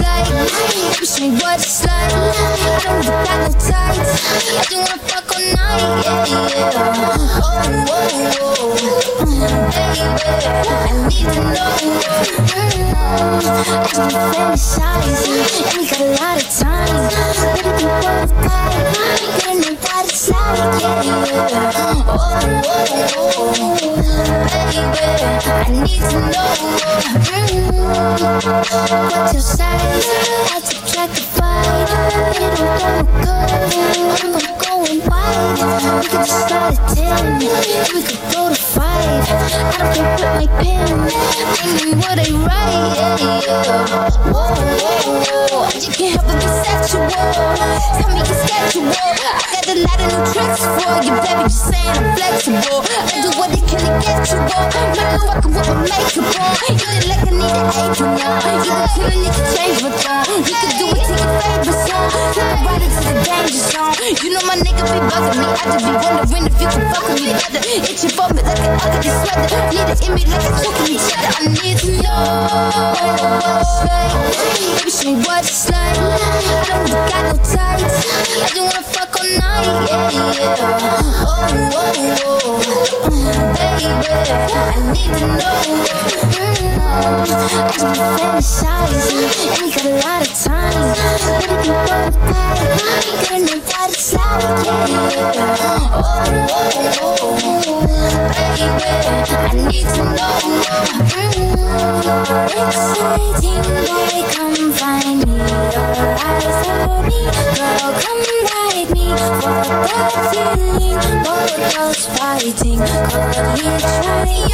like. Show me what it's like. I don't even got no tights. I just wanna fuck all night, yeah, yeah. Oh, oh, oh, baby, I need to know. I just fantasize, and we got a lot of time. Got it. Getting know what it's like, yeah, yeah. Oh, oh, oh, baby, I need to know. Your size? I subtract the five. It don't go good. I'm going wide. We could start at ten. We could go to five. I care with my pen. Bring me what I write. Yeah, yeah. Whoa, whoa, whoa. You can't help but be sexual. Tell me it's schedule. I got a lot of new tricks for you, baby. Just saying I'm flexible. I do what it can to get you on. Motherfucker with my makeup on. You change. You can do it to your the danger zone. You know my nigga be bugging me. I just be wondering if you can fuck with me better. Itching for me like an ugly sweater. Need it in me like a. I need to know. Baby, show me what it's like. Mm, exciting boy, come find me. Your eyes hold me, girl, come Us fighting, caught me trying.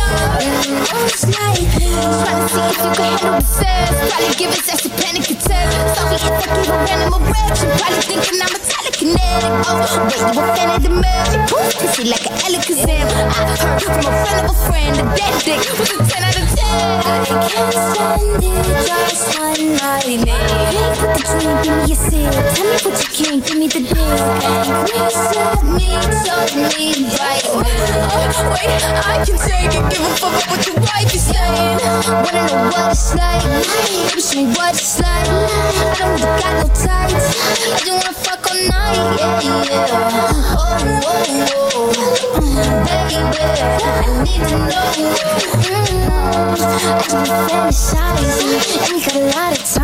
Like me. Trying to see if you can handle the fast. Probably give us that's a panic attack. Sorry if I give a random erection. Probably thinking I'm a telekinetic. Oh, wait, you a fan of the magic? Poof, pussy like an Alakazam. I heard from a friend of a friend that that dick was a 10 out of 10. I can't stand it, just one night. Dream, give me a sip. Tell me what you can, give me the dick. Me, suck me, talk me, me. Oh, wait, I can take it. Give a fuck about what your wife is saying. Wanna know what it's like? Show me what it's like. I don't even got no tights. I just wanna fuck all night. Yeah, yeah. Oh, oh, oh. Baby, I need to know. Mm, I just fantasize. And we got a lot of time.